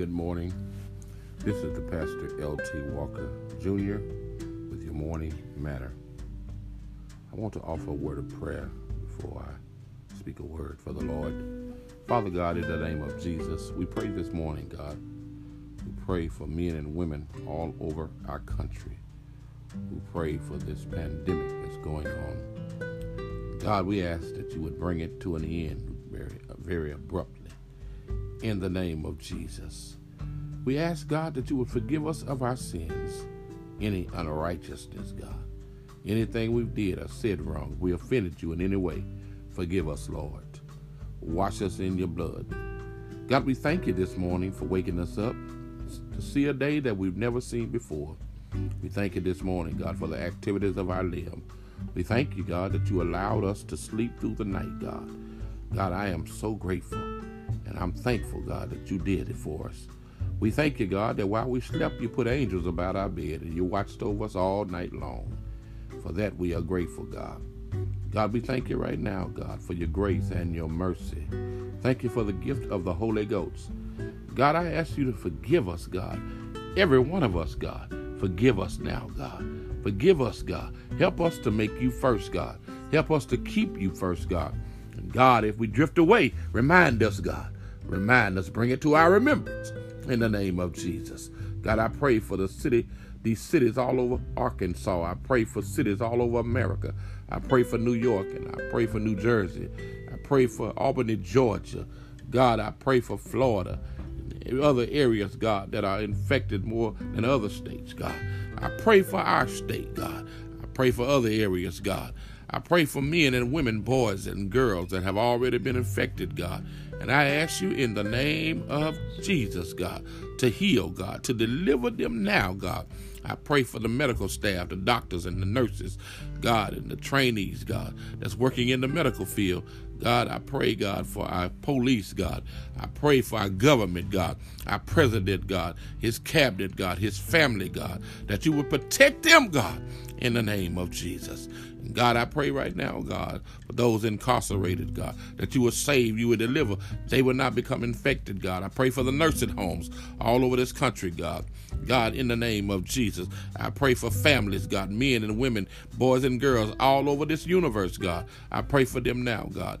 good morning. This is the Pastor L.T. Walker Jr. with your morning matter. I want to offer a word of prayer before I speak a word for the Lord. Father God, in the name of Jesus, we pray this morning, God. We pray for men and women all over our country. We pray for this pandemic that's going on. God, we ask that you would bring it to an end very, very abruptly in the name of Jesus. We ask God that you would forgive us of our sins, any unrighteousness, God. Anything we've did or said wrong, we offended you in any way, forgive us, Lord. Wash us in your blood. God, we thank you this morning for waking us up to see a day that we've never seen before. We thank you this morning, God, for the activities of our limb. We thank you, God, that you allowed us to sleep through the night, God. God, I am so grateful. And I'm thankful, God, that you did it for us. We thank you, God, that while we slept, you put angels about our bed and you watched over us all night long. For that, we are grateful, God. God, we thank you right now, God, for your grace and your mercy. Thank you for the gift of the Holy Ghost. God, I ask you to forgive us, God. Every one of us, God. Forgive us now, God. Forgive us, God. Help us to make you first, God. Help us to keep you first, God. And God, if we drift away, remind us, God. Remind us, bring it to our remembrance in the name of Jesus. God, I pray for the city, these cities all over Arkansas. I pray for cities all over America. I pray for New York and I pray for New Jersey. I pray for Albany, Georgia. God, I pray for Florida and other areas, God, that are infected more than other states, God. I pray for our state, God. I pray for other areas, God. I pray for men and women, boys and girls that have already been infected, God. And I ask you in the name of Jesus, God, to heal, God, to deliver them now, God. I pray for the medical staff, the doctors and the nurses, God, and the trainees, God, that's working in the medical field. God, I pray, God, for our police, God. I pray for our government, God, our president, God, his cabinet, God, his family, God, that you would protect them, God, in the name of Jesus. And God, I pray right now, God, for those incarcerated, God, that you would save, you would deliver, they would not become infected, God. I pray for the nursing homes all over this country, God. God, in the name of Jesus, I pray for families, God, men and women, boys and girls all over this universe, God. I pray for them now, God.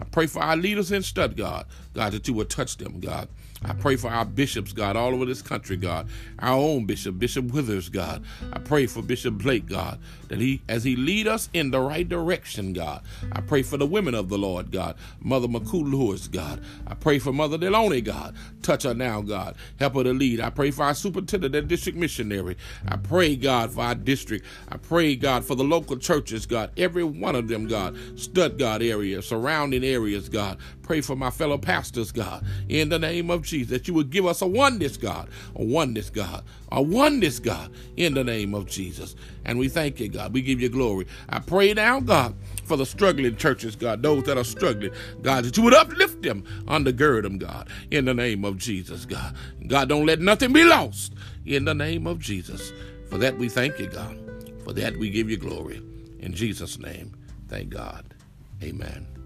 I pray for our leaders in Stuttgart, God, that you would touch them, God. I pray for our bishops, God, all over this country, God. Our own bishop, Bishop Withers, God. I pray for Bishop Blake, God, that he, as he lead us in the right direction, God. I pray for the women of the Lord, God. Mother McCoo Lewis, God. I pray for Mother Deloney, God. Touch her now, God. Help her to lead. I pray for our superintendent and district missionary. I pray, God, for our district. I pray, God, for the local churches, God. Every one of them, God. Stuttgart area, surrounding areas, God. Pray for my fellow pastors, God. In the name of Jesus, that you would give us a oneness, God, a oneness, God, a oneness, God, in the name of Jesus. And we thank you, God. We give you glory. I pray now, God, for the struggling churches, God, those that are struggling, God, that you would uplift them, undergird them, God, in the name of Jesus, God. God, don't let nothing be lost in the name of Jesus. For that we thank you, God. For that we give you glory. In Jesus' name, thank God. Amen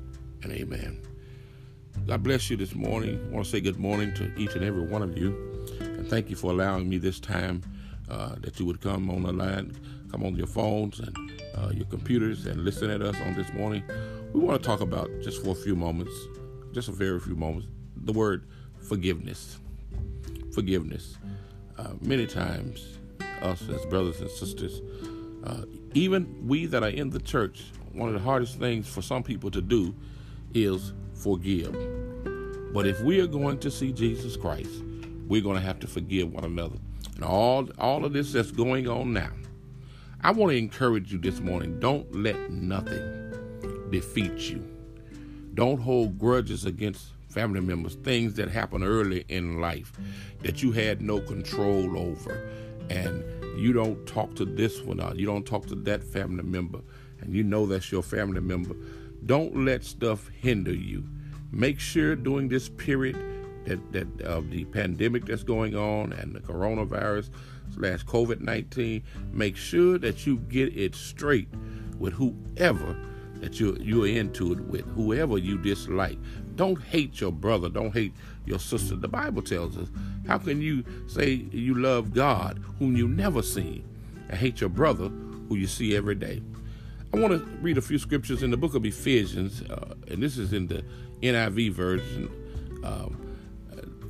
and amen. God bless you this morning. I want to say good morning to each and every one of you. And thank you for allowing me this time uh, that you would come on the line, come on your phones and uh, your computers and listen at us on this morning. We want to talk about just for a few moments, just a very few moments, the word forgiveness. Forgiveness. Uh, many times, us as brothers and sisters, uh, even we that are in the church, one of the hardest things for some people to do is forgive. But if we are going to see Jesus Christ, we're going to have to forgive one another. And all all of this that's going on now, I want to encourage you this morning. Don't let nothing defeat you. Don't hold grudges against family members, things that happened early in life that you had no control over. And you don't talk to this one or you don't talk to that family member, and you know that's your family member. Don't let stuff hinder you. Make sure during this period that, that of the pandemic that's going on and the coronavirus slash COVID 19, make sure that you get it straight with whoever that you you're into it with, whoever you dislike. Don't hate your brother. Don't hate your sister. The Bible tells us, how can you say you love God whom you never seen and hate your brother who you see every day? I want to read a few scriptures in the book of Ephesians, uh, and this is in the NIV version. Um,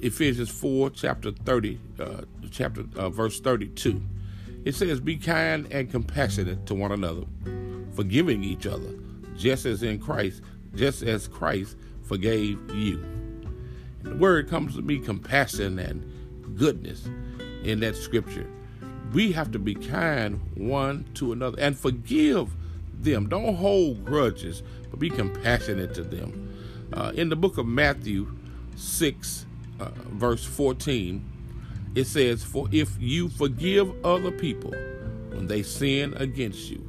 Ephesians 4, chapter 30, uh, chapter uh, verse 32. It says, Be kind and compassionate to one another, forgiving each other, just as in Christ, just as Christ forgave you. And the word comes to me compassion and goodness in that scripture. We have to be kind one to another and forgive them. Don't hold grudges, but be compassionate to them. Uh, in the book of Matthew 6, uh, verse 14, it says, For if you forgive other people when they sin against you,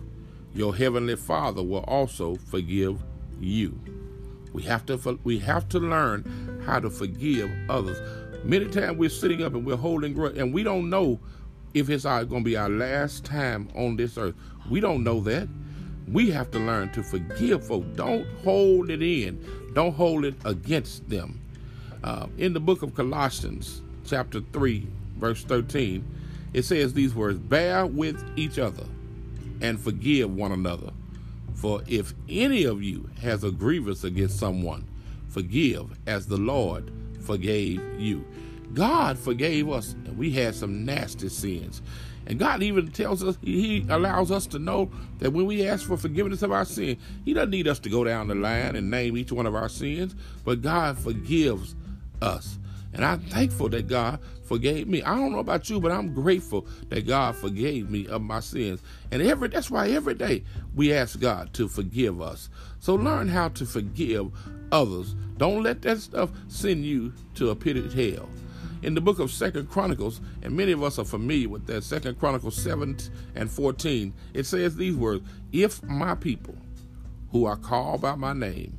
your heavenly Father will also forgive you. We have to we have to learn how to forgive others. Many times we're sitting up and we're holding grudge, and we don't know if it's going to be our last time on this earth. We don't know that. We have to learn to forgive folks. Don't hold it in. Don't hold it against them. Uh, in the book of Colossians, chapter 3, verse 13, it says these words Bear with each other and forgive one another. For if any of you has a grievance against someone, forgive as the Lord forgave you. God forgave us, and we had some nasty sins. And God even tells us, He allows us to know that when we ask for forgiveness of our sin, He doesn't need us to go down the line and name each one of our sins, but God forgives us. And I'm thankful that God forgave me. I don't know about you, but I'm grateful that God forgave me of my sins. And every that's why every day we ask God to forgive us. So learn how to forgive others. Don't let that stuff send you to a pit of hell. In the book of Second Chronicles, and many of us are familiar with that, Second Chronicles 7 and 14, it says these words If my people who are called by my name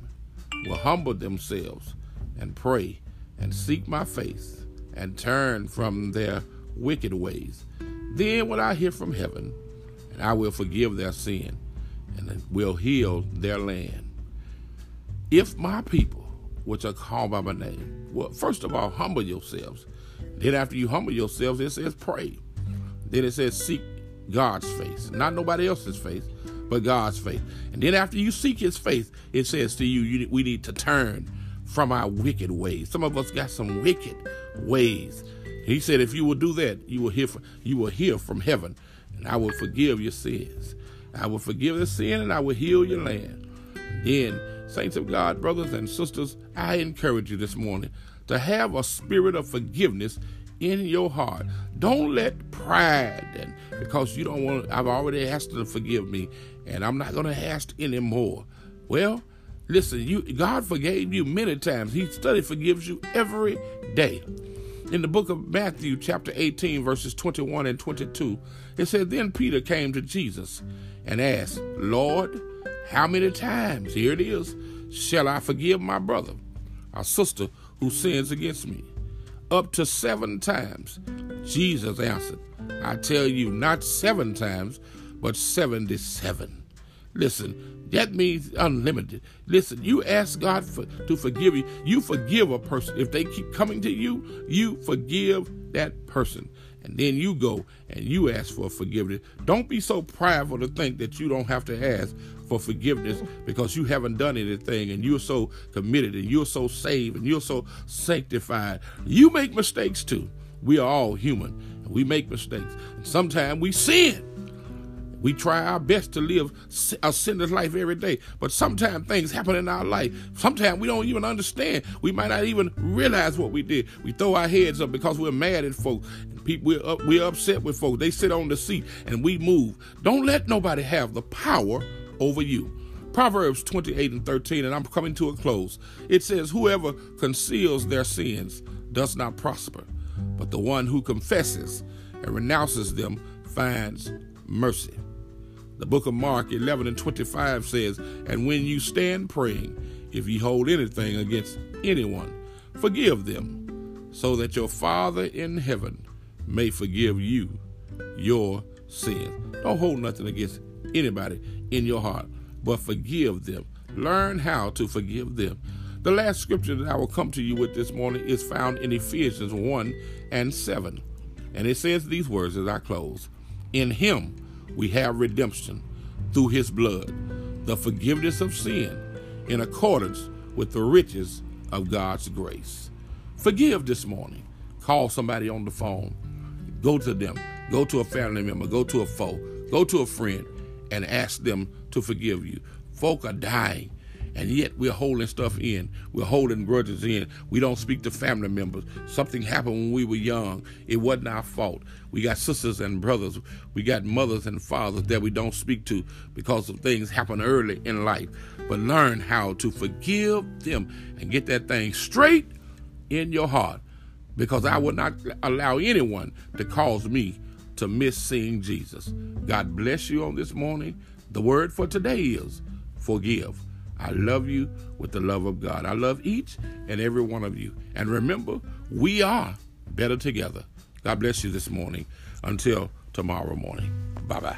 will humble themselves and pray and seek my face and turn from their wicked ways. Then will I hear from heaven, and I will forgive their sin and will heal their land. If my people, which are called by my name, well, first of all, humble yourselves. Then after you humble yourselves, it says pray. Then it says seek God's face, not nobody else's face, but God's face. And then after you seek His face, it says to you, you we need to turn from our wicked ways. Some of us got some wicked ways. He said, if you will do that, you will hear from, you will hear from heaven, and I will forgive your sins. I will forgive the sin, and I will heal your land. Then, saints of God, brothers and sisters, I encourage you this morning to have a spirit of forgiveness in your heart. Don't let pride and because you don't want I've already asked to forgive me and I'm not going to ask anymore. Well, Listen, you God forgave you many times. He study forgives you every day. In the book of Matthew, chapter 18, verses 21 and 22, it said, Then Peter came to Jesus and asked, Lord, how many times, here it is, shall I forgive my brother, our sister who sins against me? Up to seven times. Jesus answered, I tell you, not seven times, but 77. Listen, that means unlimited. Listen, you ask God for, to forgive you. You forgive a person. If they keep coming to you, you forgive that person. And then you go and you ask for forgiveness. Don't be so prideful to think that you don't have to ask for forgiveness because you haven't done anything and you're so committed and you're so saved and you're so sanctified. You make mistakes too. We are all human. We make mistakes. And sometimes we sin. We try our best to live a sinless life every day, but sometimes things happen in our life. Sometimes we don't even understand. We might not even realize what we did. We throw our heads up because we're mad at folks. People, we're, up, we're upset with folks. They sit on the seat and we move. Don't let nobody have the power over you. Proverbs 28 and 13, and I'm coming to a close. It says, Whoever conceals their sins does not prosper, but the one who confesses and renounces them finds mercy. The book of Mark 11 and 25 says, And when you stand praying, if you hold anything against anyone, forgive them, so that your Father in heaven may forgive you your sins. Don't hold nothing against anybody in your heart. but forgive them. Learn how to forgive them. The last scripture that I will come to you with this morning is found in Ephesians 1 and 7. And it says these words as I close In him we have redemption through his blood, the forgiveness of sin, in accordance with the riches of God's grace. Forgive this morning. Call somebody on the phone. Go to them. Go to a family member. Go to a foe. Go to a friend and ask them to forgive you. Folk are dying and yet we're holding stuff in. We're holding grudges in. We don't speak to family members. Something happened when we were young. It wasn't our fault. We got sisters and brothers. We got mothers and fathers that we don't speak to because of things happen early in life. But learn how to forgive them and get that thing straight in your heart because I will not allow anyone to cause me to miss seeing Jesus. God bless you on this morning. The word for today is forgive. I love you with the love of God. I love each and every one of you. And remember, we are better together. God bless you this morning. Until tomorrow morning. Bye bye.